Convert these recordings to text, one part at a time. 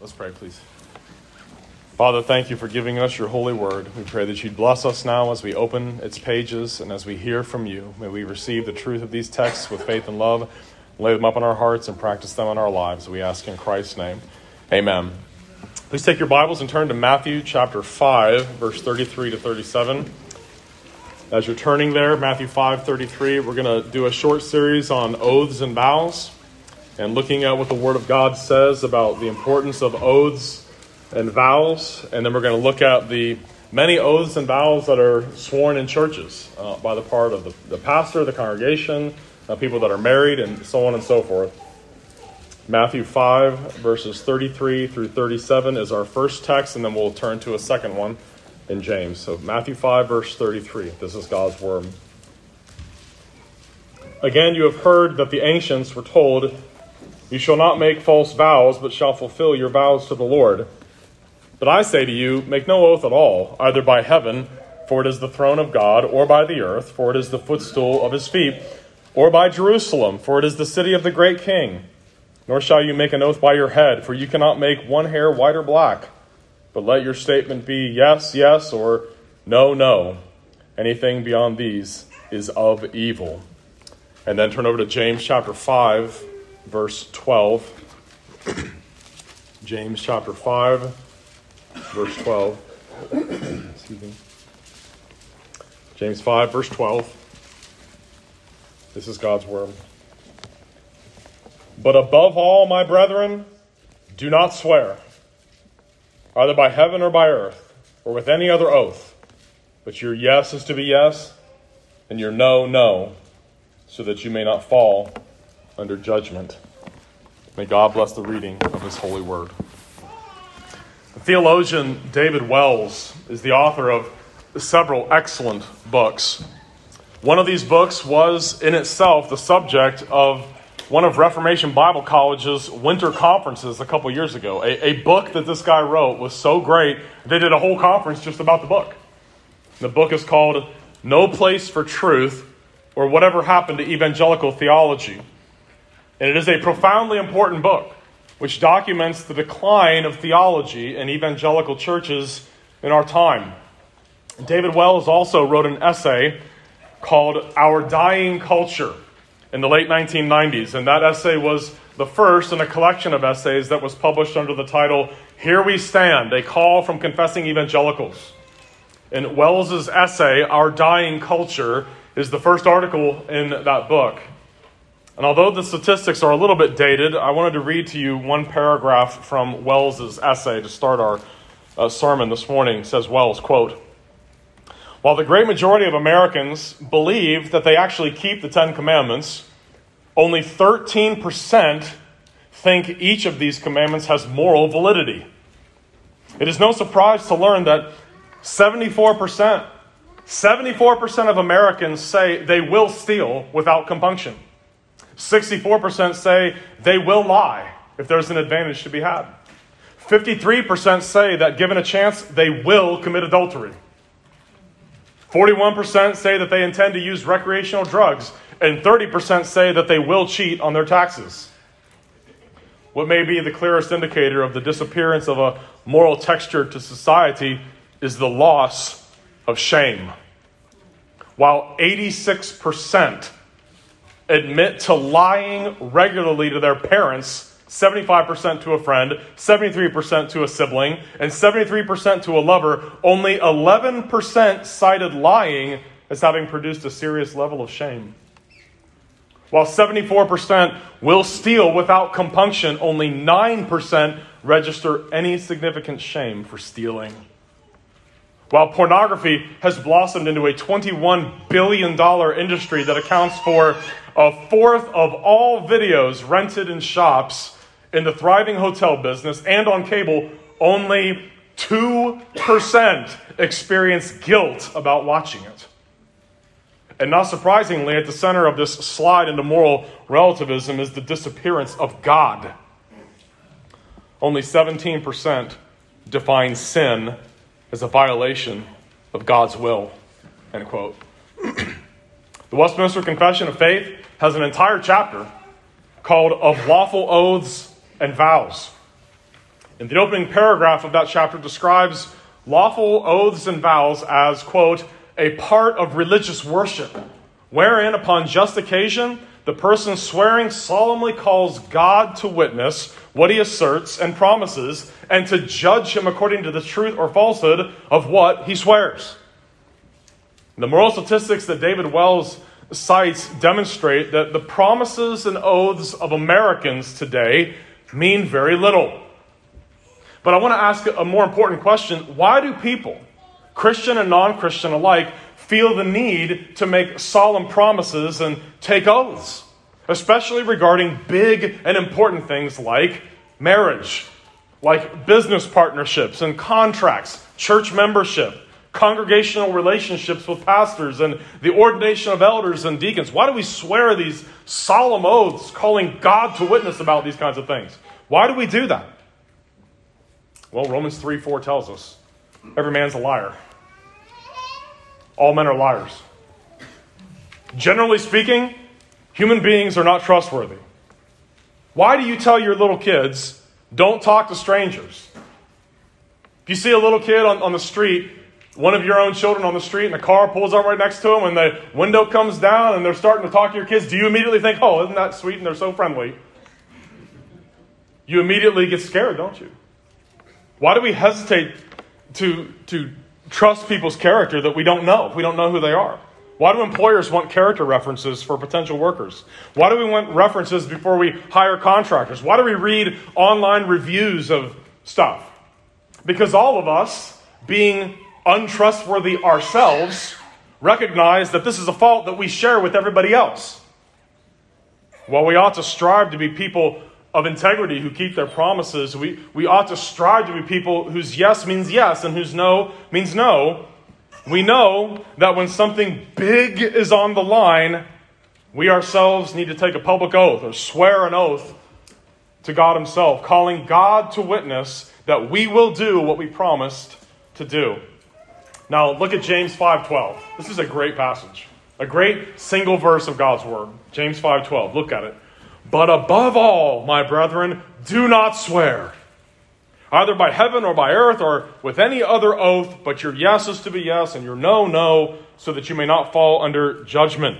Let's pray, please. Father, thank you for giving us your holy word. We pray that you'd bless us now as we open its pages and as we hear from you. May we receive the truth of these texts with faith and love, lay them up in our hearts, and practice them in our lives. We ask in Christ's name. Amen. Please take your Bibles and turn to Matthew chapter 5, verse 33 to 37. As you're turning there, Matthew 5 33, we're going to do a short series on oaths and vows and looking at what the Word of God says about the importance of oaths and vows. And then we're going to look at the many oaths and vows that are sworn in churches uh, by the part of the, the pastor, the congregation, uh, people that are married, and so on and so forth. Matthew 5, verses 33 through 37 is our first text, and then we'll turn to a second one in James. So, Matthew 5, verse 33. This is God's word. Again, you have heard that the ancients were told you shall not make false vows, but shall fulfill your vows to the Lord. But I say to you, make no oath at all, either by heaven, for it is the throne of God, or by the earth, for it is the footstool of his feet, or by Jerusalem, for it is the city of the great king. Nor shall you make an oath by your head, for you cannot make one hair white or black. But let your statement be yes, yes, or no, no. Anything beyond these is of evil. And then turn over to James chapter 5 verse 12. James chapter 5, verse 12. Excuse me. James 5, verse 12. This is God's word. But above all, my brethren, do not swear, either by heaven or by earth, or with any other oath, but your yes is to be yes, and your no, no, so that you may not fall under judgment. May God bless the reading of His holy word. The theologian David Wells is the author of several excellent books. One of these books was in itself the subject of one of Reformation Bible College's winter conferences a couple years ago. A, a, book that this guy wrote was so great, they did a whole conference just about the book. The book is called No Place for Truth or Whatever Happened to Evangelical Theology. And it is a profoundly important book which documents the decline of theology in evangelical churches in our time. David Wells also wrote an essay called Our Dying Culture in the late 1990s, and that essay was the first in a collection of essays that was published under the title Here We Stand A Call from Confessing Evangelicals. And Wells's essay, Our Dying Culture, is the first article in that book. And although the statistics are a little bit dated, I wanted to read to you one paragraph from Wells's essay to start our uh, sermon this morning. Says Wells, quote, While the great majority of Americans believe that they actually keep the Ten Commandments, only 13% think each of these commandments has moral validity. It is no surprise to learn that 74%, 74% of Americans say they will steal without compunction. 64% say they will lie if there's an advantage to be had. 53% say that given a chance, they will commit adultery. 41% say that they intend to use recreational drugs, and 30% say that they will cheat on their taxes. What may be the clearest indicator of the disappearance of a moral texture to society is the loss of shame. While 86% admit to lying regularly to their parents 75% to a friend, 73% to a sibling, and 73% to a lover, only 11% cited lying as having produced a serious level of shame. While 74% will steal without compunction, only 9% register any significant shame for stealing. While pornography has blossomed into a $21 billion industry that accounts for a fourth of all videos rented in shops in the thriving hotel business and on cable, only 2% experience guilt about watching it. And not surprisingly, at the center of this slide into moral relativism is the disappearance of God. Only 17% define sin as a violation of God's will. End quote. the Westminster Confession of Faith has an entire chapter called Of Lawful Oaths and Vows. And the opening paragraph of that chapter describes lawful oaths and vows as, quote, a part of religious worship, wherein, upon just occasion, the person swearing solemnly calls God to witness what he asserts and promises, and to judge him according to the truth or falsehood of what he swears. The moral statistics that David Wells cites demonstrate that the promises and oaths of Americans today mean very little. But I want to ask a more important question why do people, Christian and non Christian alike, feel the need to make solemn promises and take oaths, especially regarding big and important things like marriage, like business partnerships and contracts, church membership, congregational relationships with pastors, and the ordination of elders and deacons. Why do we swear these solemn oaths calling God to witness about these kinds of things? Why do we do that? Well, Romans 3 4 tells us every man's a liar. All men are liars. Generally speaking, human beings are not trustworthy. Why do you tell your little kids, don't talk to strangers? If you see a little kid on, on the street, one of your own children on the street, and a car pulls up right next to them, and the window comes down, and they're starting to talk to your kids, do you immediately think, oh, isn't that sweet, and they're so friendly? You immediately get scared, don't you? Why do we hesitate to, to trust people's character that we don't know, if we don't know who they are? Why do employers want character references for potential workers? Why do we want references before we hire contractors? Why do we read online reviews of stuff? Because all of us, being untrustworthy ourselves, recognize that this is a fault that we share with everybody else. While we ought to strive to be people of integrity who keep their promises, we, we ought to strive to be people whose yes means yes and whose no means no. We know that when something big is on the line, we ourselves need to take a public oath or swear an oath to God Himself, calling God to witness that we will do what we promised to do. Now, look at James 5:12. This is a great passage. A great single verse of God's word. James 5:12. Look at it. But above all, my brethren, do not swear, either by heaven or by earth or with any other oath, but your yes is to be yes and your no, no, so that you may not fall under judgment.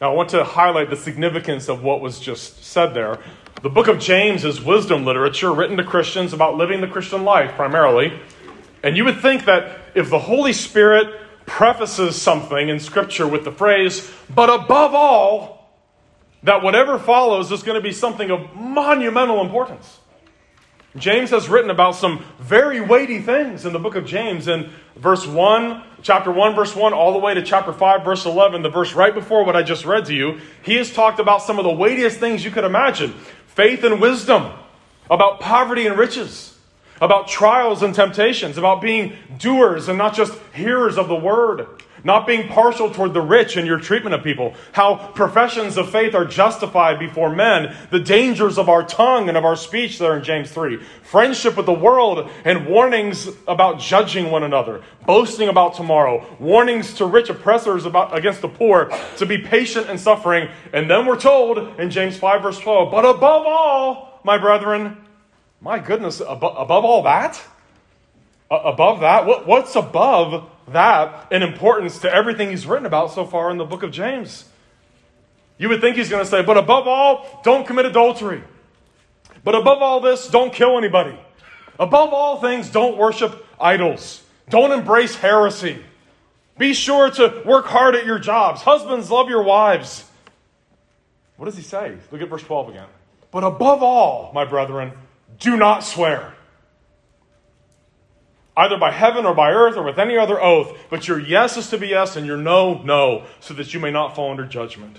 Now, I want to highlight the significance of what was just said there. The book of James is wisdom literature written to Christians about living the Christian life primarily. And you would think that if the Holy Spirit prefaces something in Scripture with the phrase, but above all, that whatever follows is going to be something of monumental importance. James has written about some very weighty things in the book of James in verse 1, chapter 1, verse 1, all the way to chapter 5, verse 11, the verse right before what I just read to you. He has talked about some of the weightiest things you could imagine faith and wisdom, about poverty and riches, about trials and temptations, about being doers and not just hearers of the word, not being partial toward the rich in your treatment of people, how professions of faith are justified before men, the dangers of our tongue and of our speech there in James 3, friendship with the world and warnings about judging one another, boasting about tomorrow, warnings to rich oppressors about against the poor, to be patient in suffering, and then we're told in James 5 verse 12, but above all, my brethren, my goodness, above, above all that? above that? What, what's above that in importance to everything he's written about so far in the book of James? You would think he's going to say, but above all, don't commit adultery. But above all this, don't kill anybody. Above all things, don't worship idols. Don't embrace heresy. Be sure to work hard at your jobs. Husbands, love your wives. What does he say? Look at verse 12 again. But above all, my brethren, do not swear either by heaven or by earth or with any other oath, but your yes is to be yes and your no, no, so that you may not fall under judgment.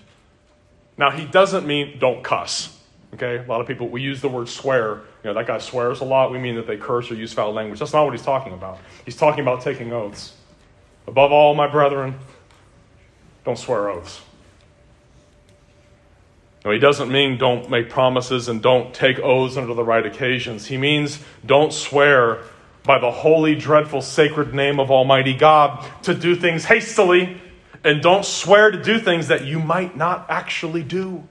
Now, he doesn't mean don't cuss. Okay? A lot of people, we use the word swear. You know, that guy swears a lot. We mean that they curse or use foul language. That's not what he's talking about. He's talking about taking oaths. Above all, my brethren, don't swear oaths. He doesn't mean don't make promises and don't take oaths under the right occasions. He means don't swear by the holy, dreadful, sacred name of Almighty God to do things hastily and don't swear to do things that you might not actually do.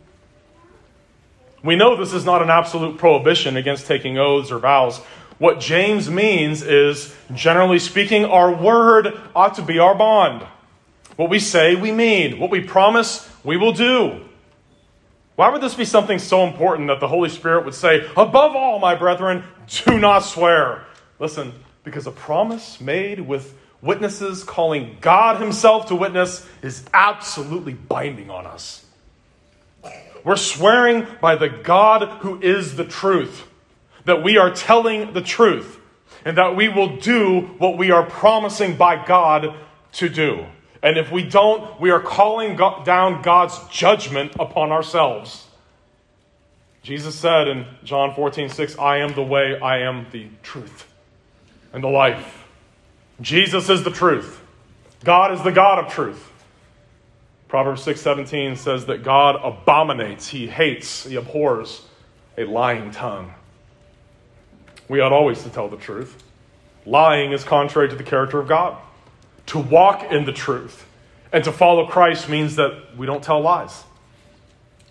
We know this is not an absolute prohibition against taking oaths or vows. What James means is, generally speaking, our word ought to be our bond. What we say, we mean. What we promise, we will do. Why would this be something so important that the Holy Spirit would say, above all, my brethren, do not swear? Listen, because a promise made with witnesses calling God Himself to witness is absolutely binding on us. We're swearing by the God who is the truth that we are telling the truth and that we will do what we are promising by God to do. And if we don't, we are calling down God's judgment upon ourselves. Jesus said in John 14, 6, I am the way, I am the truth, and the life. Jesus is the truth. God is the God of truth. Proverbs 6:17 says that God abominates, he hates, he abhors a lying tongue. We ought always to tell the truth. Lying is contrary to the character of God. To walk in the truth and to follow Christ means that we don't tell lies.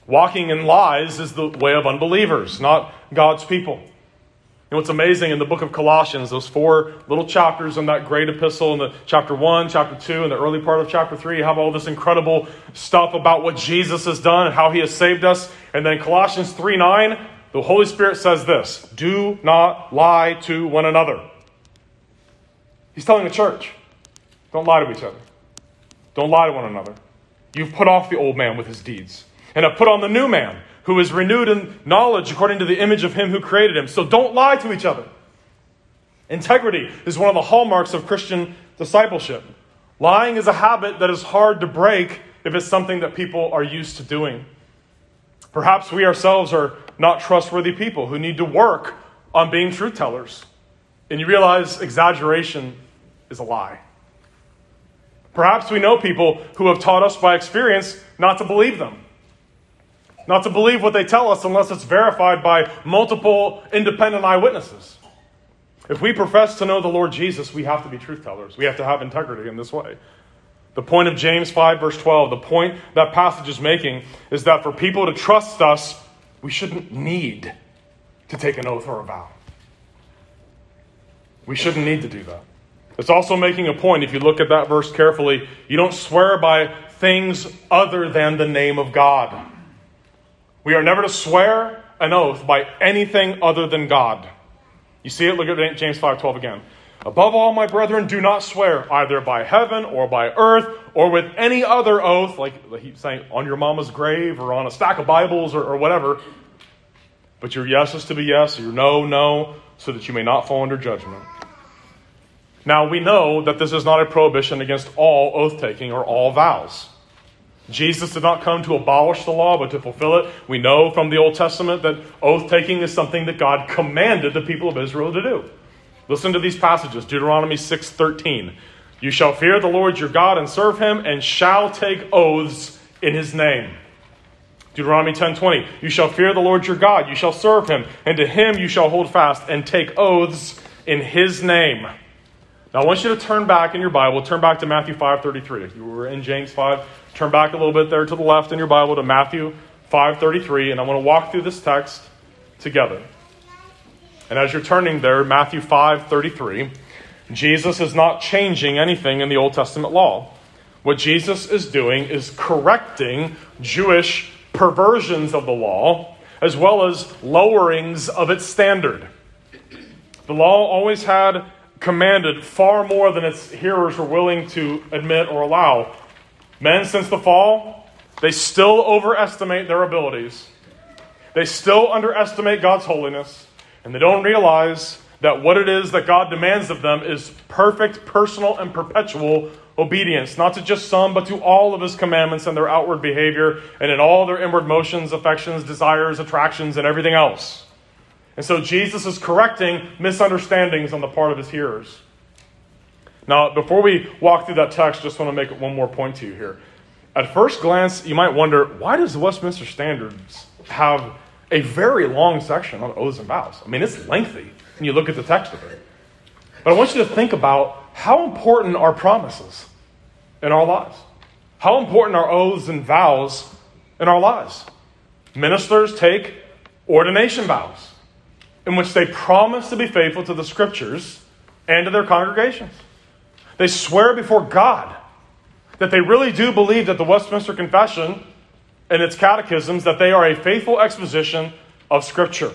Walking in lies is the way of unbelievers, not God's people. You know what's amazing in the book of Colossians, those four little chapters in that great epistle, in the chapter one, chapter two, and the early part of chapter three, you have all this incredible stuff about what Jesus has done and how he has saved us. And then Colossians 3 9, the Holy Spirit says this do not lie to one another. He's telling the church, don't lie to each other. Don't lie to one another. You've put off the old man with his deeds, and have put on the new man, who is renewed in knowledge according to the image of him who created him. So don't lie to each other. Integrity is one of the hallmarks of Christian discipleship. Lying is a habit that is hard to break if it's something that people are used to doing. Perhaps we ourselves are not trustworthy people who need to work on being truth tellers. And you realize exaggeration is a lie. Perhaps we know people who have taught us by experience not to believe them, not to believe what they tell us unless it's verified by multiple independent eyewitnesses. If we profess to know the Lord Jesus, we have to be truth tellers. We have to have integrity in this way. The point of James 5, verse 12, the point that passage is making is that for people to trust us, we shouldn't need to take an oath or a vow. We shouldn't need to do that. It's also making a point, if you look at that verse carefully, you don't swear by things other than the name of God. We are never to swear an oath by anything other than God. You see it? Look at James 5:12 again. Above all, my brethren, do not swear either by heaven or by earth or with any other oath, like he's saying on your mama's grave or on a stack of Bibles or, or whatever. But your yes is to be yes, your no, no, so that you may not fall under judgment. Now, we know that this is not a prohibition against all oath taking or all vows. Jesus did not come to abolish the law, but to fulfill it. We know from the Old Testament that oath taking is something that God commanded the people of Israel to do. Listen to these passages Deuteronomy 6:13. You shall fear the Lord your God and serve him, and shall take oaths in his name. Deuteronomy 10:20. You shall fear the Lord your God, you shall serve him, and to him you shall hold fast and take oaths in his name. Now I want you to turn back in your Bible, turn back to Matthew 5:33. You were in James 5. Turn back a little bit there to the left in your Bible to Matthew 5:33, and I want to walk through this text together. And as you're turning there, Matthew 5:33, Jesus is not changing anything in the Old Testament law. What Jesus is doing is correcting Jewish perversions of the law as well as lowerings of its standard. The law always had commanded far more than its hearers were willing to admit or allow. Men, since the fall, they still overestimate their abilities. They still underestimate God's holiness, and they don't realize that what it is that God demands of them is perfect, personal, and perpetual obedience, not to just some, but to all of His commandments and their outward behavior, and in all their inward motions, affections, desires, attractions, and everything else. And so Jesus is correcting misunderstandings on the part of his hearers. Now, before we walk through that text, just want to make one more point to you here. At first glance, you might wonder why does the Westminster Standards have a very long section on oaths and vows? I mean, it's lengthy when you look at the text of it. But I want you to think about how important are promises in our lives? How important are oaths and vows in our lives? Ministers take ordination vows, in which they promise to be faithful to the scriptures and to their congregations. They swear before God that they really do believe that the Westminster Confession and its catechisms that they are a faithful exposition of scripture.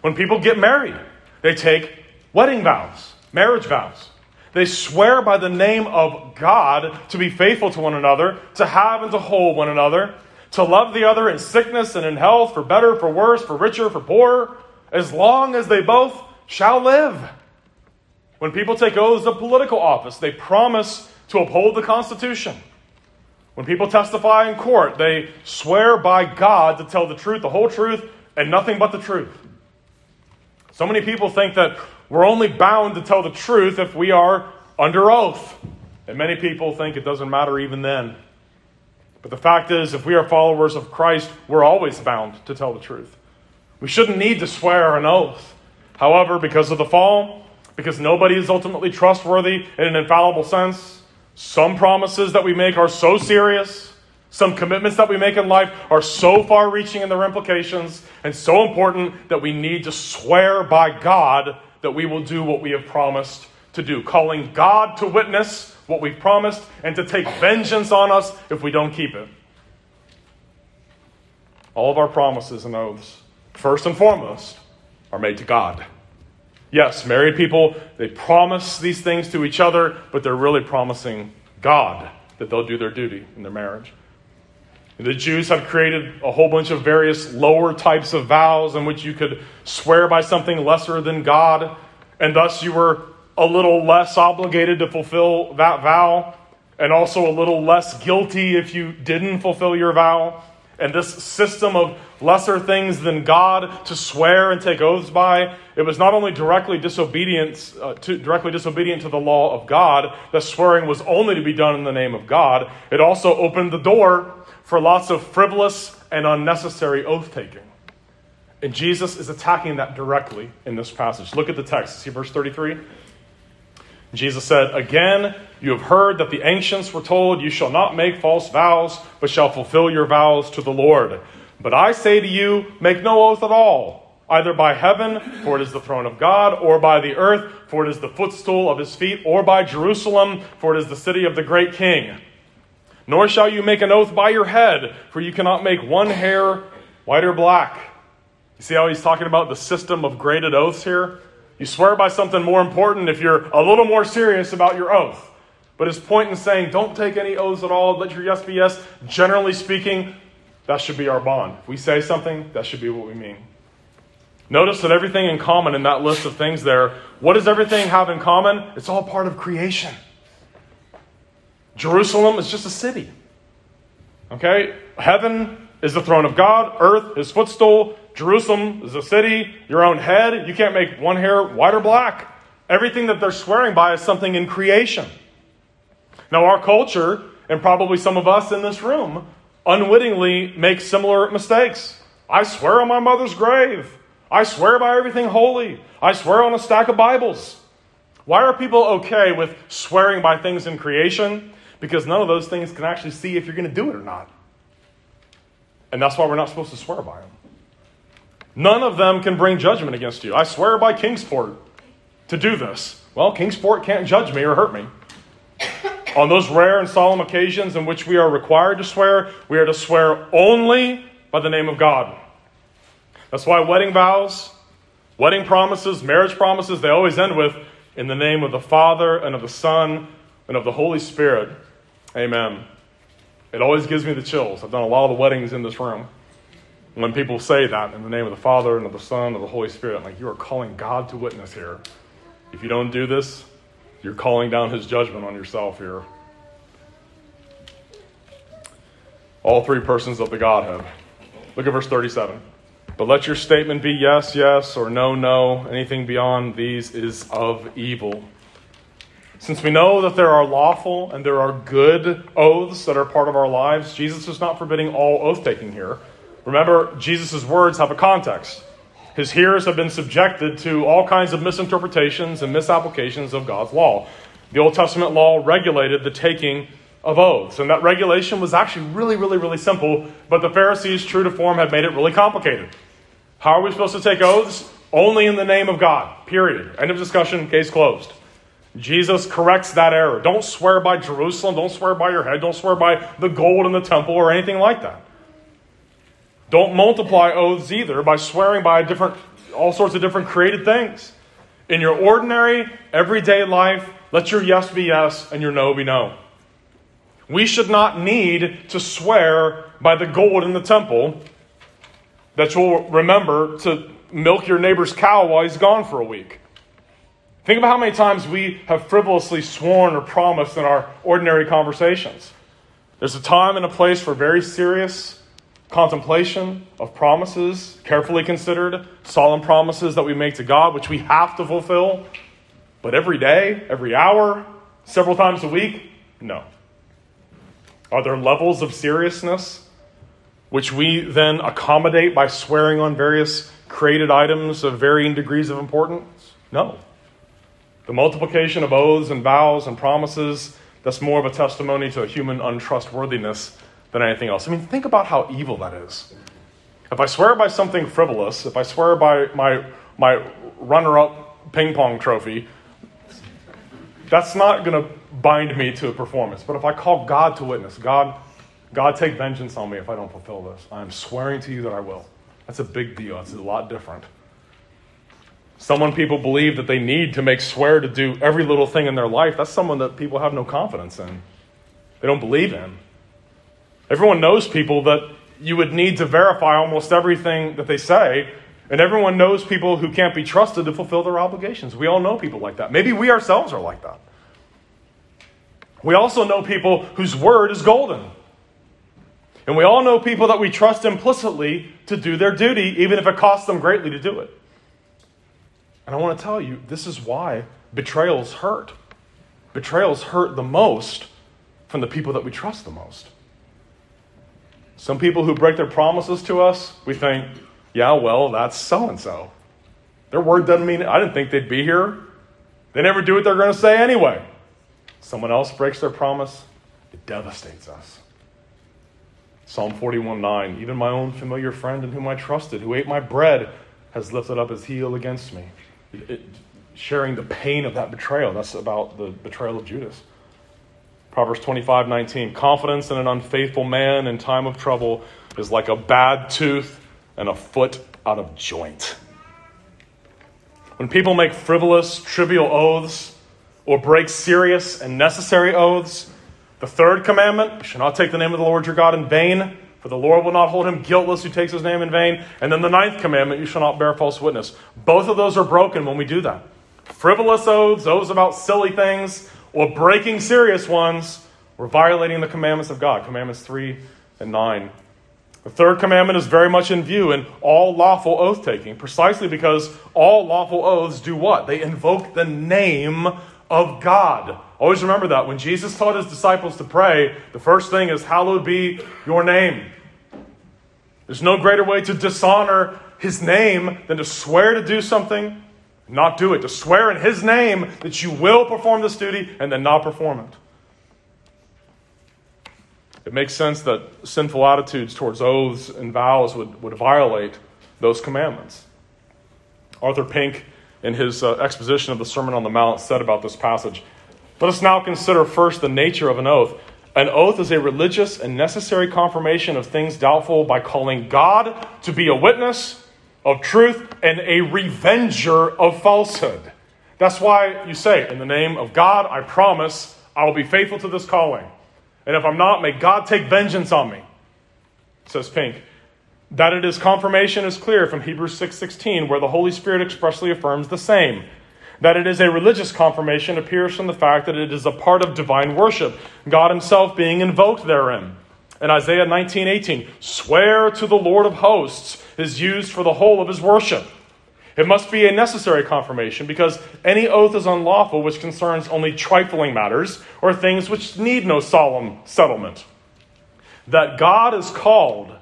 When people get married, they take wedding vows, marriage vows. They swear by the name of God to be faithful to one another, to have and to hold one another, to love the other in sickness and in health, for better, for worse, for richer, for poorer, as long as they both shall live. When people take oaths of political office, they promise to uphold the Constitution. When people testify in court, they swear by God to tell the truth, the whole truth, and nothing but the truth. So many people think that we're only bound to tell the truth if we are under oath. And many people think it doesn't matter even then. But the fact is, if we are followers of Christ, we're always bound to tell the truth. We shouldn't need to swear an oath. However, because of the fall, because nobody is ultimately trustworthy in an infallible sense, some promises that we make are so serious, some commitments that we make in life are so far reaching in their implications and so important that we need to swear by God that we will do what we have promised to do, calling God to witness what we've promised and to take vengeance on us if we don't keep it. All of our promises and oaths, first and foremost, are made to God. Yes, married people, they promise these things to each other, but they're really promising God that they'll do their duty in their marriage. The Jews have created a whole bunch of various lower types of vows in which you could swear by something lesser than God, and thus you were a little less obligated to fulfill that vow, and also a little less guilty if you didn't fulfill your vow. And this system of lesser things than God to swear and take oaths by, it was not only directly disobedient, uh, to, directly disobedient to the law of God, that swearing was only to be done in the name of God, it also opened the door for lots of frivolous and unnecessary oath taking. And Jesus is attacking that directly in this passage. Look at the text. See verse 33? Jesus said, Again, you have heard that the ancients were told, You shall not make false vows, but shall fulfill your vows to the Lord. But I say to you, make no oath at all, either by heaven, for it is the throne of God, or by the earth, for it is the footstool of his feet, or by Jerusalem, for it is the city of the great king. Nor shall you make an oath by your head, for you cannot make one hair white or black. You see how he's talking about the system of graded oaths here? You swear by something more important if you're a little more serious about your oath. But his point in saying, don't take any oaths at all, let your yes be yes, generally speaking, that should be our bond. If we say something, that should be what we mean. Notice that everything in common in that list of things there, what does everything have in common? It's all part of creation. Jerusalem is just a city. Okay? Heaven is the throne of God, earth is footstool, Jerusalem is a city, your own head. You can't make one hair white or black. Everything that they're swearing by is something in creation. Now, our culture, and probably some of us in this room, unwittingly make similar mistakes. I swear on my mother's grave. I swear by everything holy. I swear on a stack of Bibles. Why are people okay with swearing by things in creation because none of those things can actually see if you're going to do it or not. And that's why we're not supposed to swear by them. None of them can bring judgment against you. I swear by Kingsport to do this. Well, Kingsport can't judge me or hurt me. On those rare and solemn occasions in which we are required to swear, we are to swear only by the name of God. That's why wedding vows, wedding promises, marriage promises, they always end with, in the name of the Father and of the Son and of the Holy Spirit. Amen. It always gives me the chills. I've done a lot of the weddings in this room. When people say that in the name of the Father and of the Son and of the Holy Spirit, I'm like, you are calling God to witness here. If you don't do this, you're calling down his judgment on yourself here. All three persons of the Godhead. Look at verse 37. But let your statement be yes, yes, or no, no. Anything beyond these is of evil. Since we know that there are lawful and there are good oaths that are part of our lives, Jesus is not forbidding all oath taking here. Remember, Jesus' words have a context. His hearers have been subjected to all kinds of misinterpretations and misapplications of God's law. The Old Testament law regulated the taking of oaths, and that regulation was actually really, really, really simple, but the Pharisees, true to form, had made it really complicated. How are we supposed to take oaths? Only in the name of God. Period. End of discussion. Case closed. Jesus corrects that error. Don't swear by Jerusalem. Don't swear by your head. Don't swear by the gold in the temple or anything like that. Don't multiply oaths either by swearing by different, all sorts of different created things. In your ordinary, everyday life, let your yes be yes and your no be no. We should not need to swear by the gold in the temple that you'll remember to milk your neighbor's cow while he's gone for a week. Think about how many times we have frivolously sworn or promised in our ordinary conversations. There's a time and a place for very serious contemplation of promises, carefully considered, solemn promises that we make to God, which we have to fulfill. But every day, every hour, several times a week, no. Are there levels of seriousness which we then accommodate by swearing on various created items of varying degrees of importance? No. The multiplication of oaths and vows and promises, that's more of a testimony to a human untrustworthiness than anything else. I mean, think about how evil that is. If I swear by something frivolous, if I swear by my, my runner up ping pong trophy, that's not going to bind me to a performance. But if I call God to witness, God, God, take vengeance on me if I don't fulfill this. I'm swearing to you that I will. That's a big deal. It's a lot different. Someone people believe that they need to make swear to do every little thing in their life, that's someone that people have no confidence in. They don't believe in. Everyone knows people that you would need to verify almost everything that they say, and everyone knows people who can't be trusted to fulfill their obligations. We all know people like that. Maybe we ourselves are like that. We also know people whose word is golden. And we all know people that we trust implicitly to do their duty, even if it costs them greatly to do it. And I want to tell you, this is why betrayals hurt. Betrayals hurt the most from the people that we trust the most. Some people who break their promises to us, we think, yeah, well, that's so and so. Their word doesn't mean, I didn't think they'd be here. They never do what they're going to say anyway. Someone else breaks their promise, it devastates us. Psalm 41 9, even my own familiar friend in whom I trusted, who ate my bread, has lifted up his heel against me. It, sharing the pain of that betrayal. That's about the betrayal of Judas. Proverbs 25 19, confidence in an unfaithful man in time of trouble is like a bad tooth and a foot out of joint. When people make frivolous, trivial oaths or break serious and necessary oaths, the third commandment, you shall not take the name of the Lord your God in vain, for the Lord will not hold him guiltless who takes his name in vain. And then the ninth commandment, you shall not bear false witness. Both of those are broken when we do that. Frivolous oaths, oaths about silly things, or breaking serious ones, we're violating the commandments of God, commandments 3 and 9. The third commandment is very much in view in all lawful oath taking, precisely because all lawful oaths do what? They invoke the name of God. Always remember that. When Jesus taught his disciples to pray, the first thing is, Hallowed be your name. There's no greater way to dishonor his name than to swear to do something, not do it. To swear in his name that you will perform this duty and then not perform it. It makes sense that sinful attitudes towards oaths and vows would, would violate those commandments. Arthur Pink, in his uh, exposition of the Sermon on the Mount, said about this passage Let us now consider first the nature of an oath. An oath is a religious and necessary confirmation of things doubtful by calling God to be a witness of truth and a revenger of falsehood. That's why you say, In the name of God, I promise I will be faithful to this calling. And if I'm not, may God take vengeance on me, says Pink. That it is confirmation is clear from Hebrews 6:16 where the Holy Spirit expressly affirms the same. That it is a religious confirmation appears from the fact that it is a part of divine worship, God himself being invoked therein. In Isaiah 19:18, swear to the Lord of hosts is used for the whole of his worship. It must be a necessary confirmation because any oath is unlawful which concerns only trifling matters or things which need no solemn settlement. That God is called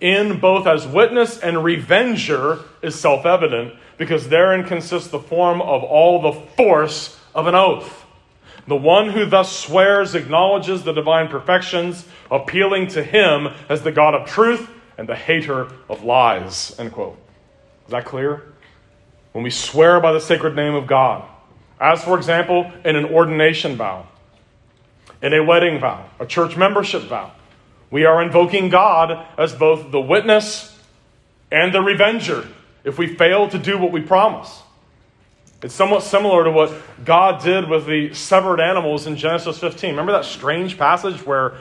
in both as witness and revenger is self evident because therein consists the form of all the force of an oath. The one who thus swears acknowledges the divine perfections, appealing to him as the God of truth and the hater of lies. End quote. Is that clear? When we swear by the sacred name of God, as for example, in an ordination vow, in a wedding vow, a church membership vow, we are invoking God as both the witness and the revenger if we fail to do what we promise. It's somewhat similar to what God did with the severed animals in Genesis 15. Remember that strange passage where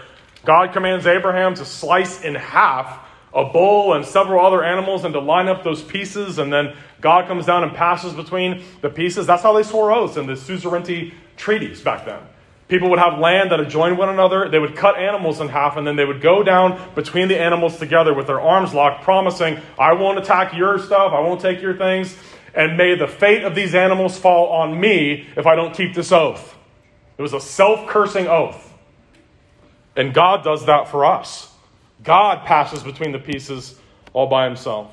God commands Abraham to slice in half a bull and several other animals and to line up those pieces, and then God comes down and passes between the pieces. That's how they swore oaths in the suzerainty treaties back then. People would have land that adjoined one another. They would cut animals in half, and then they would go down between the animals together with their arms locked, promising, I won't attack your stuff, I won't take your things, and may the fate of these animals fall on me if I don't keep this oath. It was a self cursing oath. And God does that for us. God passes between the pieces all by himself.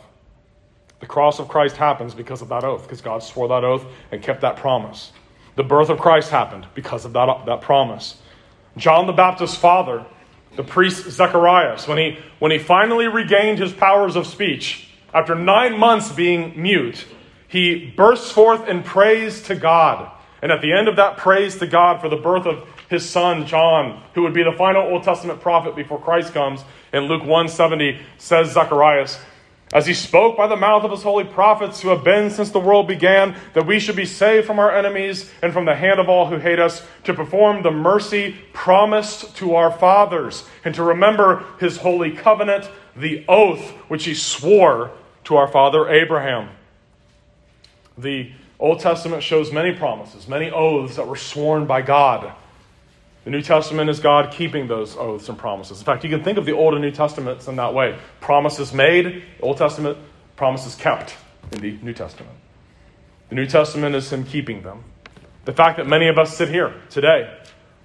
The cross of Christ happens because of that oath, because God swore that oath and kept that promise. The birth of Christ happened because of that, that promise. John the Baptist's father, the priest Zacharias, when he, when he finally regained his powers of speech, after nine months being mute, he bursts forth in praise to God. And at the end of that praise to God for the birth of his son John, who would be the final Old Testament prophet before Christ comes, in Luke 170 says Zacharias, as he spoke by the mouth of his holy prophets who have been since the world began, that we should be saved from our enemies and from the hand of all who hate us, to perform the mercy promised to our fathers, and to remember his holy covenant, the oath which he swore to our father Abraham. The Old Testament shows many promises, many oaths that were sworn by God. The New Testament is God keeping those oaths and promises. In fact, you can think of the Old and New Testaments in that way promises made, Old Testament, promises kept in the New Testament. The New Testament is Him keeping them. The fact that many of us sit here today,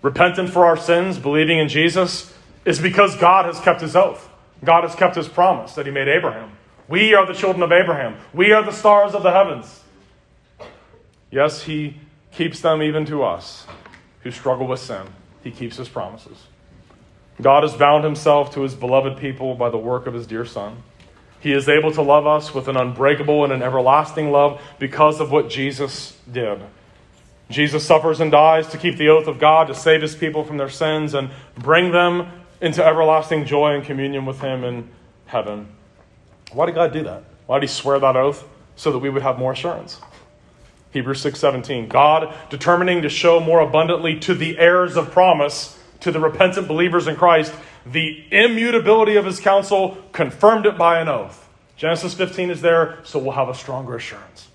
repentant for our sins, believing in Jesus, is because God has kept His oath. God has kept His promise that He made Abraham. We are the children of Abraham, we are the stars of the heavens. Yes, He keeps them even to us who struggle with sin he keeps his promises. God has bound himself to his beloved people by the work of his dear Son. He is able to love us with an unbreakable and an everlasting love because of what Jesus did. Jesus suffers and dies to keep the oath of God, to save his people from their sins and bring them into everlasting joy and communion with him in heaven. Why did God do that? Why did he swear that oath? So that we would have more assurance. Hebrews 6:17. God determining to show more abundantly to the heirs of promise, to the repentant believers in Christ, the immutability of his counsel, confirmed it by an oath. Genesis 15 is there, so we'll have a stronger assurance.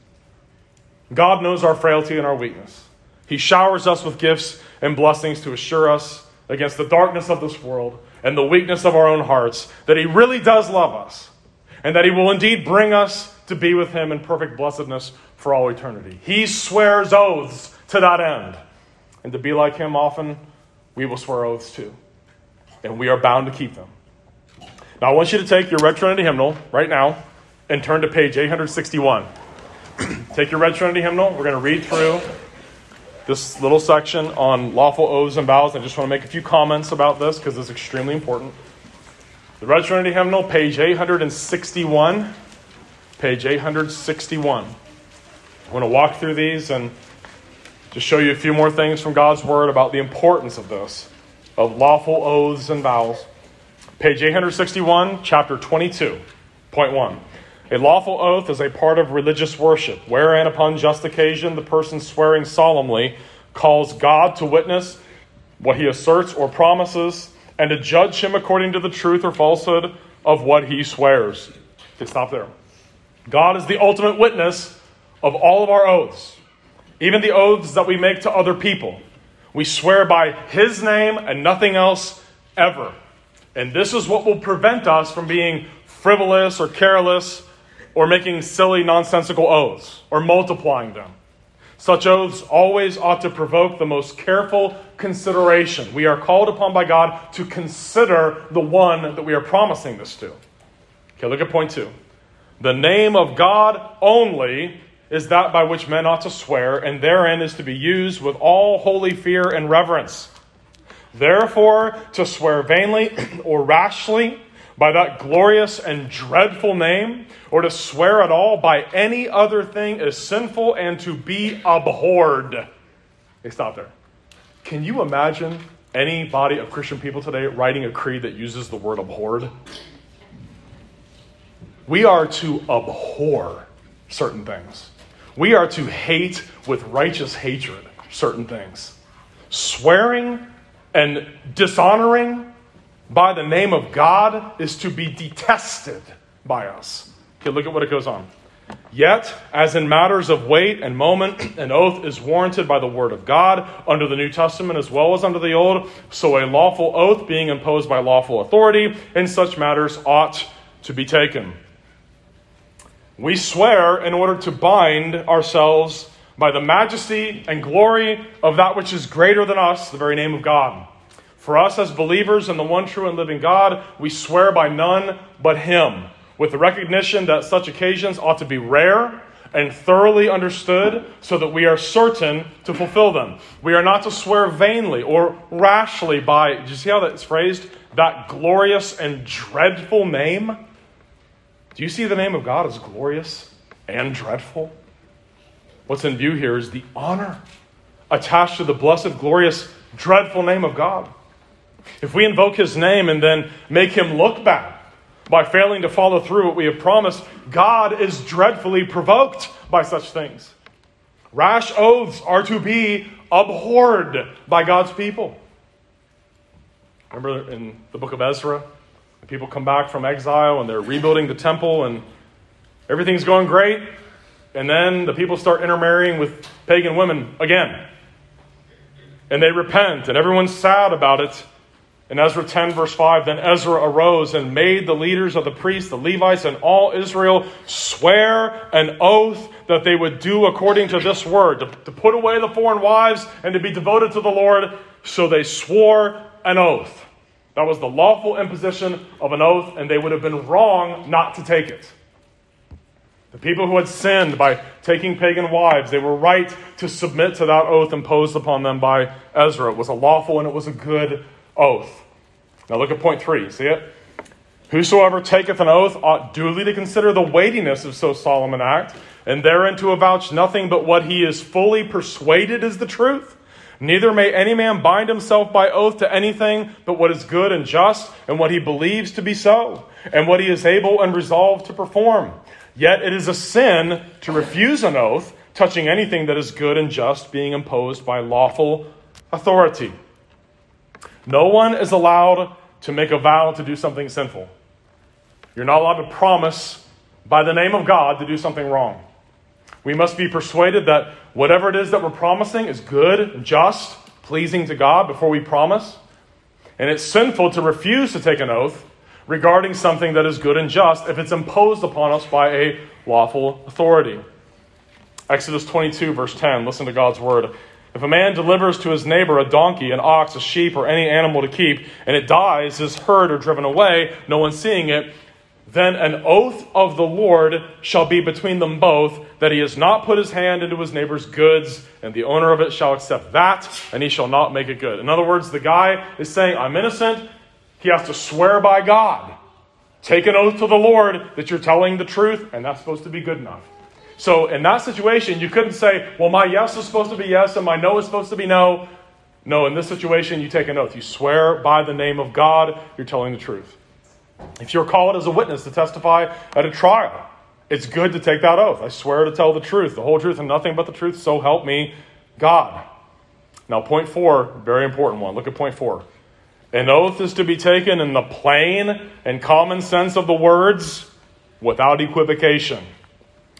God knows our frailty and our weakness. He showers us with gifts and blessings to assure us against the darkness of this world and the weakness of our own hearts that He really does love us and that He will indeed bring us to be with Him in perfect blessedness for all eternity. He swears oaths to that end. And to be like him, often we will swear oaths too. And we are bound to keep them. Now, I want you to take your Red Trinity hymnal right now and turn to page 861. take your Red Trinity hymnal. We're going to read through this little section on lawful oaths and vows. I just want to make a few comments about this because it's extremely important. The Red Trinity hymnal, page 861. Page 861. I want to walk through these and just show you a few more things from God's Word about the importance of this, of lawful oaths and vows. Page 861, chapter 22, point 1. A lawful oath is a part of religious worship, wherein, upon just occasion, the person swearing solemnly calls God to witness what he asserts or promises, and to judge him according to the truth or falsehood of what he swears. Okay, stop there. God is the ultimate witness of all of our oaths, even the oaths that we make to other people. We swear by His name and nothing else ever. And this is what will prevent us from being frivolous or careless or making silly, nonsensical oaths or multiplying them. Such oaths always ought to provoke the most careful consideration. We are called upon by God to consider the one that we are promising this to. Okay, look at point two. The name of God only is that by which men ought to swear, and therein is to be used with all holy fear and reverence. Therefore, to swear vainly or rashly by that glorious and dreadful name, or to swear at all by any other thing is sinful and to be abhorred. They stop there. Can you imagine any body of Christian people today writing a creed that uses the word abhorred? We are to abhor certain things. We are to hate with righteous hatred certain things. Swearing and dishonoring by the name of God is to be detested by us. Okay, look at what it goes on. Yet, as in matters of weight and moment, an oath is warranted by the word of God under the New Testament as well as under the Old, so a lawful oath being imposed by lawful authority in such matters ought to be taken. We swear in order to bind ourselves by the majesty and glory of that which is greater than us, the very name of God. For us as believers in the one true and living God, we swear by none but Him, with the recognition that such occasions ought to be rare and thoroughly understood so that we are certain to fulfill them. We are not to swear vainly or rashly by, do you see how that's phrased? That glorious and dreadful name. Do you see the name of God as glorious and dreadful? What's in view here is the honor attached to the blessed, glorious, dreadful name of God. If we invoke his name and then make him look bad by failing to follow through what we have promised, God is dreadfully provoked by such things. Rash oaths are to be abhorred by God's people. Remember in the book of Ezra, people come back from exile and they're rebuilding the temple and everything's going great. And then the people start intermarrying with pagan women again. And they repent, and everyone's sad about it. In Ezra 10, verse 5, then Ezra arose and made the leaders of the priests, the Levites, and all Israel swear an oath that they would do according to this word, to, to put away the foreign wives and to be devoted to the Lord. So they swore an oath. That was the lawful imposition of an oath, and they would have been wrong not to take it. The people who had sinned by taking pagan wives, they were right to submit to that oath imposed upon them by Ezra. It was a lawful and it was a good oath. Now look at point three. See it? Whosoever taketh an oath ought duly to consider the weightiness of so solemn an act, and therein to avouch nothing but what he is fully persuaded is the truth. Neither may any man bind himself by oath to anything but what is good and just, and what he believes to be so, and what he is able and resolved to perform. Yet it is a sin to refuse an oath touching anything that is good and just being imposed by lawful authority. No one is allowed to make a vow to do something sinful. You're not allowed to promise by the name of God to do something wrong. We must be persuaded that whatever it is that we're promising is good, just, pleasing to God before we promise. And it's sinful to refuse to take an oath regarding something that is good and just if it's imposed upon us by a lawful authority. Exodus 22, verse 10, listen to God's word. If a man delivers to his neighbor a donkey, an ox, a sheep, or any animal to keep, and it dies, is hurt, or driven away, no one seeing it, then an oath of the Lord shall be between them both, that he has not put his hand into his neighbor's goods, and the owner of it shall accept that, and he shall not make it good. In other words, the guy is saying, I'm innocent, he has to swear by God. Take an oath to the Lord that you're telling the truth, and that's supposed to be good enough. So, in that situation, you couldn't say, well, my yes is supposed to be yes and my no is supposed to be no. No, in this situation, you take an oath. You swear by the name of God, you're telling the truth. If you're called as a witness to testify at a trial, it's good to take that oath. I swear to tell the truth, the whole truth, and nothing but the truth, so help me God. Now, point four, very important one. Look at point four. An oath is to be taken in the plain and common sense of the words without equivocation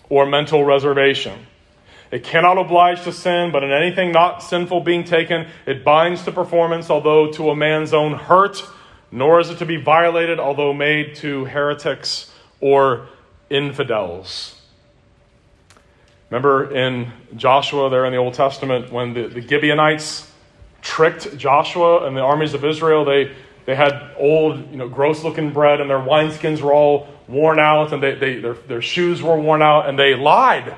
or mental reservation. It cannot oblige to sin, but in anything not sinful being taken, it binds to performance, although to a man's own hurt, nor is it to be violated, although made to heretics or infidels. Remember in Joshua, there in the Old Testament, when the, the Gibeonites tricked Joshua and the armies of Israel. They, they had old, you know, gross looking bread, and their wineskins were all worn out, and they, they, their, their shoes were worn out, and they lied.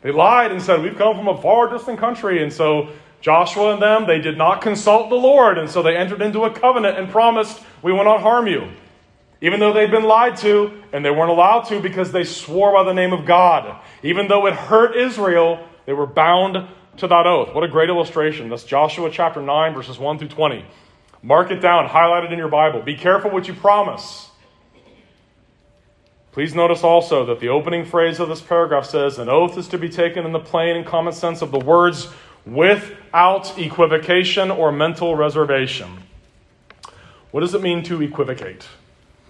They lied and said, We've come from a far distant country. And so Joshua and them, they did not consult the Lord, and so they entered into a covenant and promised, We will not harm you. even though they'd been lied to and they weren't allowed to because they swore by the name of God. Even though it hurt Israel, they were bound to that oath. What a great illustration. That's Joshua chapter 9, verses 1 through 20. Mark it down, highlight it in your Bible. Be careful what you promise. Please notice also that the opening phrase of this paragraph says, An oath is to be taken in the plain and common sense of the words without equivocation or mental reservation. What does it mean to equivocate?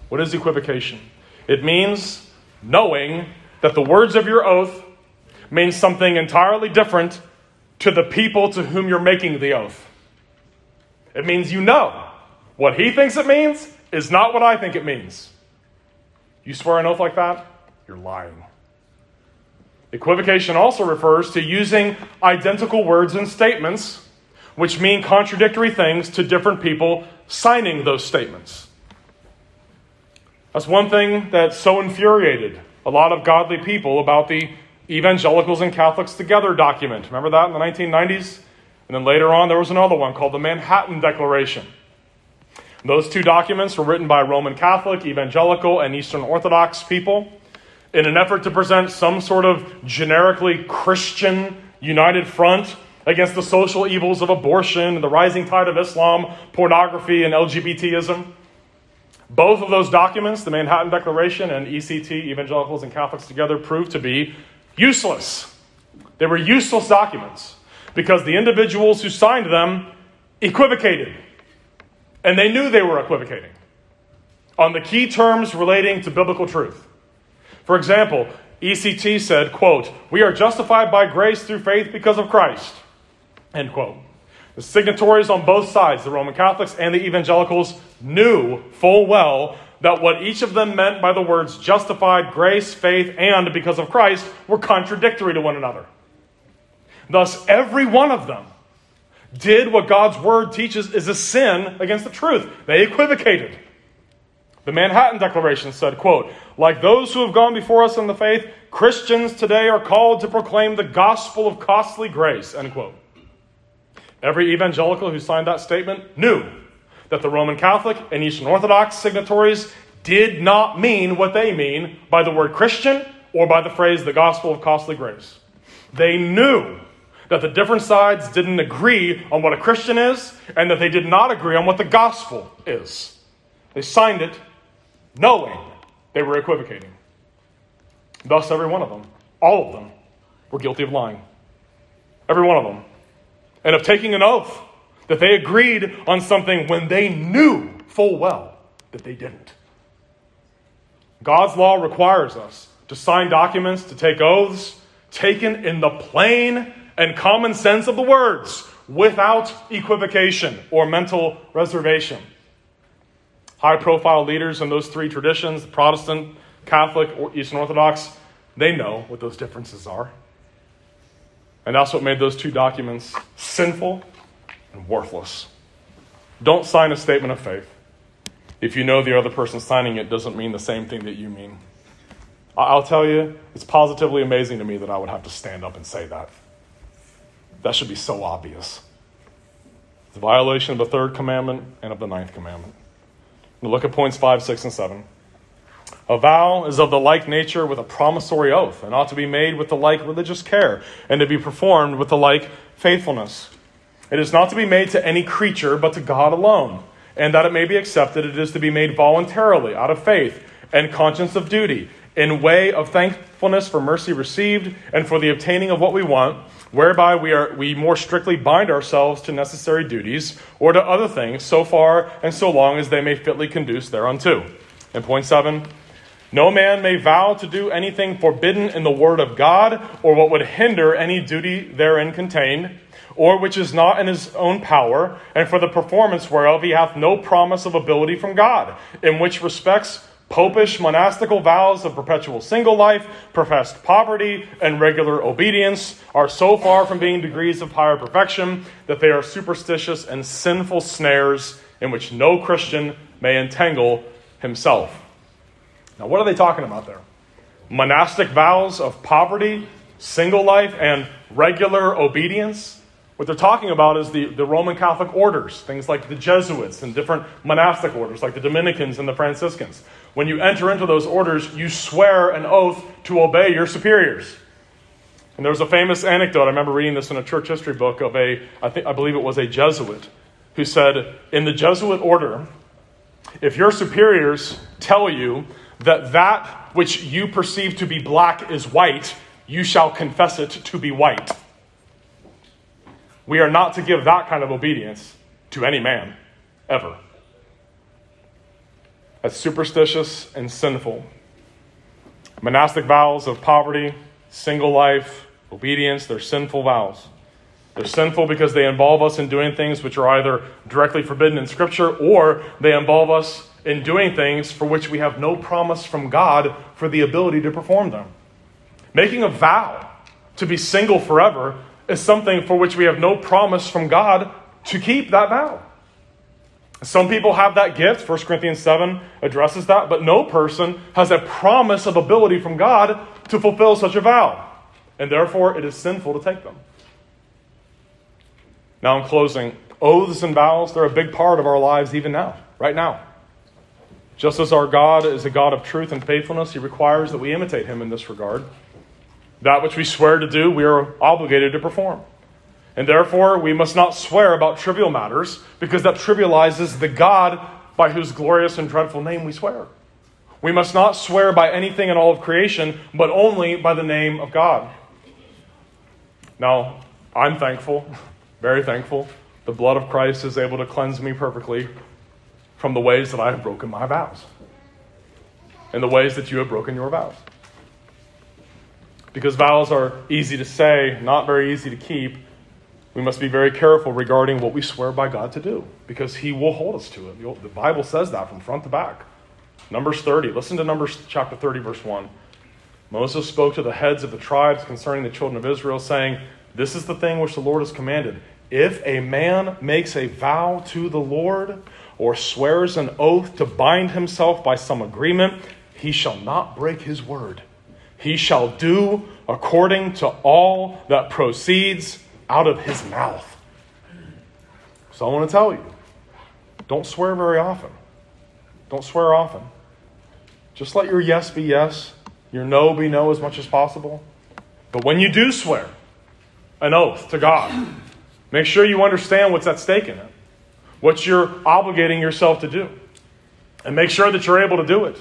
What is equivocation? It means knowing that the words of your oath mean something entirely different to the people to whom you're making the oath. It means you know what he thinks it means is not what I think it means. You swear an oath like that, you're lying. Equivocation also refers to using identical words and statements which mean contradictory things to different people signing those statements. That's one thing that so infuriated a lot of godly people about the Evangelicals and Catholics Together document. Remember that in the 1990s? And then later on, there was another one called the Manhattan Declaration. Those two documents were written by Roman Catholic, Evangelical, and Eastern Orthodox people in an effort to present some sort of generically Christian united front against the social evils of abortion and the rising tide of Islam, pornography, and LGBTism. Both of those documents, the Manhattan Declaration and ECT, Evangelicals and Catholics Together, proved to be useless. They were useless documents because the individuals who signed them equivocated. And they knew they were equivocating on the key terms relating to biblical truth. For example, ECT said, quote, "We are justified by grace through faith because of Christ." End quote. The signatories on both sides, the Roman Catholics and the evangelicals, knew full well that what each of them meant by the words justified, grace, faith, and because of Christ were contradictory to one another. Thus, every one of them did what God's word teaches is a sin against the truth. They equivocated. The Manhattan Declaration said, quote, like those who have gone before us in the faith, Christians today are called to proclaim the gospel of costly grace, end quote. Every evangelical who signed that statement knew that the Roman Catholic and Eastern Orthodox signatories did not mean what they mean by the word Christian or by the phrase the gospel of costly grace. They knew that the different sides didn't agree on what a Christian is and that they did not agree on what the gospel is. They signed it knowing they were equivocating. Thus, every one of them, all of them, were guilty of lying. Every one of them. And of taking an oath that they agreed on something when they knew full well that they didn't. God's law requires us to sign documents, to take oaths, taken in the plain and common sense of the words, without equivocation or mental reservation. High profile leaders in those three traditions Protestant, Catholic, or Eastern Orthodox they know what those differences are. And that's what made those two documents sinful and worthless. Don't sign a statement of faith if you know the other person signing it doesn't mean the same thing that you mean. I'll tell you, it's positively amazing to me that I would have to stand up and say that. That should be so obvious. It's a violation of the third commandment and of the ninth commandment. Now look at points five, six, and seven. A vow is of the like nature with a promissory oath, and ought to be made with the like religious care, and to be performed with the like faithfulness. It is not to be made to any creature, but to God alone. And that it may be accepted, it is to be made voluntarily, out of faith and conscience of duty, in way of thankfulness for mercy received, and for the obtaining of what we want, whereby we, are, we more strictly bind ourselves to necessary duties, or to other things, so far and so long as they may fitly conduce thereunto. And point seven, no man may vow to do anything forbidden in the word of God, or what would hinder any duty therein contained or which is not in his own power, and for the performance whereof he hath no promise of ability from God, in which respects popish monastical vows of perpetual single life, professed poverty, and regular obedience are so far from being degrees of higher perfection that they are superstitious and sinful snares in which no Christian may entangle himself. Now, what are they talking about there? Monastic vows of poverty, single life, and regular obedience? What they're talking about is the, the Roman Catholic orders, things like the Jesuits and different monastic orders, like the Dominicans and the Franciscans. When you enter into those orders, you swear an oath to obey your superiors. And there was a famous anecdote. I remember reading this in a church history book of a, I think, I believe it was a Jesuit, who said, in the Jesuit order, if your superiors tell you that that which you perceive to be black is white, you shall confess it to be white. We are not to give that kind of obedience to any man, ever. That's superstitious and sinful. Monastic vows of poverty, single life, obedience, they're sinful vows. They're sinful because they involve us in doing things which are either directly forbidden in Scripture or they involve us in doing things for which we have no promise from God for the ability to perform them. Making a vow to be single forever is something for which we have no promise from God to keep that vow. Some people have that gift. 1 Corinthians 7 addresses that, but no person has a promise of ability from God to fulfill such a vow. And therefore, it is sinful to take them. Now, in closing, oaths and vows, they're a big part of our lives even now, right now. Just as our God is a God of truth and faithfulness, He requires that we imitate Him in this regard. That which we swear to do, we are obligated to perform. And therefore, we must not swear about trivial matters because that trivializes the God by whose glorious and dreadful name we swear. We must not swear by anything in all of creation, but only by the name of God. Now, I'm thankful, very thankful, the blood of Christ is able to cleanse me perfectly from the ways that I have broken my vows and the ways that you have broken your vows. Because vows are easy to say, not very easy to keep, we must be very careful regarding what we swear by God to do because He will hold us to it. The Bible says that from front to back. Numbers 30. Listen to Numbers chapter 30, verse 1. Moses spoke to the heads of the tribes concerning the children of Israel, saying, This is the thing which the Lord has commanded. If a man makes a vow to the Lord, or swears an oath to bind himself by some agreement, he shall not break his word. He shall do according to all that proceeds out of his mouth. So I want to tell you don't swear very often. Don't swear often. Just let your yes be yes, your no be no as much as possible. But when you do swear an oath to God, make sure you understand what's at stake in it what you're obligating yourself to do. And make sure that you're able to do it.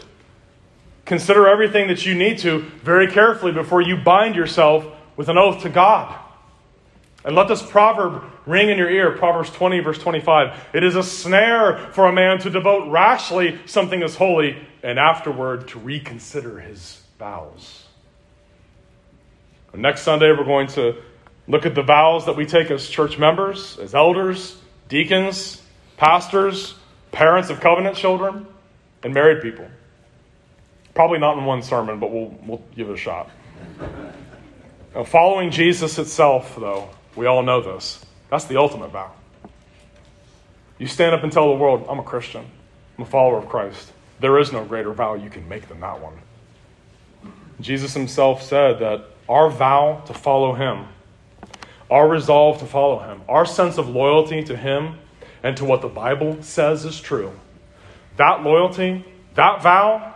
Consider everything that you need to very carefully before you bind yourself with an oath to God. And let this proverb ring in your ear Proverbs 20, verse 25. It is a snare for a man to devote rashly something as holy and afterward to reconsider his vows. Next Sunday, we're going to look at the vows that we take as church members, as elders, deacons, pastors, parents of covenant children, and married people. Probably not in one sermon, but we'll, we'll give it a shot. Now, following Jesus itself, though, we all know this. That's the ultimate vow. You stand up and tell the world, I'm a Christian, I'm a follower of Christ. There is no greater vow you can make than that one. Jesus himself said that our vow to follow him, our resolve to follow him, our sense of loyalty to him and to what the Bible says is true. That loyalty, that vow,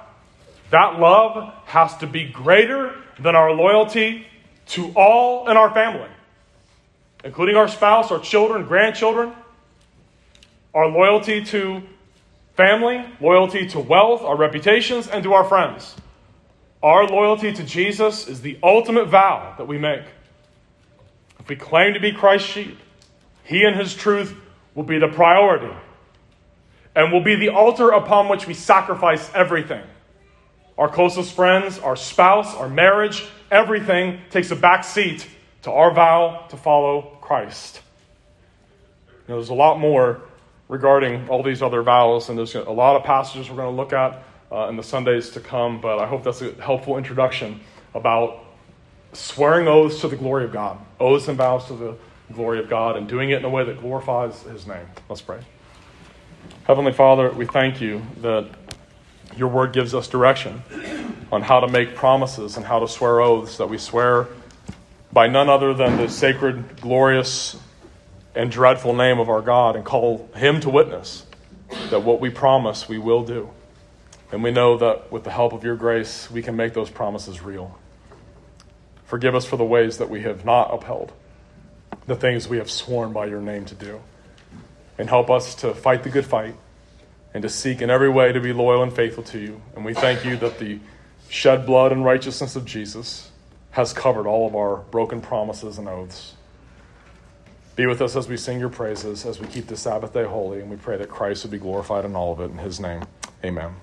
that love has to be greater than our loyalty to all in our family, including our spouse, our children, grandchildren, our loyalty to family, loyalty to wealth, our reputations, and to our friends. Our loyalty to Jesus is the ultimate vow that we make. If we claim to be Christ's sheep, He and His truth will be the priority and will be the altar upon which we sacrifice everything. Our closest friends, our spouse, our marriage, everything takes a back seat to our vow to follow Christ. You know, there's a lot more regarding all these other vows, and there's a lot of passages we're going to look at uh, in the Sundays to come, but I hope that's a helpful introduction about swearing oaths to the glory of God, oaths and vows to the glory of God and doing it in a way that glorifies His name. Let's pray. Heavenly Father, we thank you that your word gives us direction on how to make promises and how to swear oaths, that we swear by none other than the sacred, glorious, and dreadful name of our God and call Him to witness that what we promise we will do. And we know that with the help of your grace, we can make those promises real. Forgive us for the ways that we have not upheld, the things we have sworn by your name to do. And help us to fight the good fight and to seek in every way to be loyal and faithful to you. And we thank you that the shed blood and righteousness of Jesus has covered all of our broken promises and oaths. Be with us as we sing your praises, as we keep the Sabbath day holy, and we pray that Christ would be glorified in all of it. In his name, amen.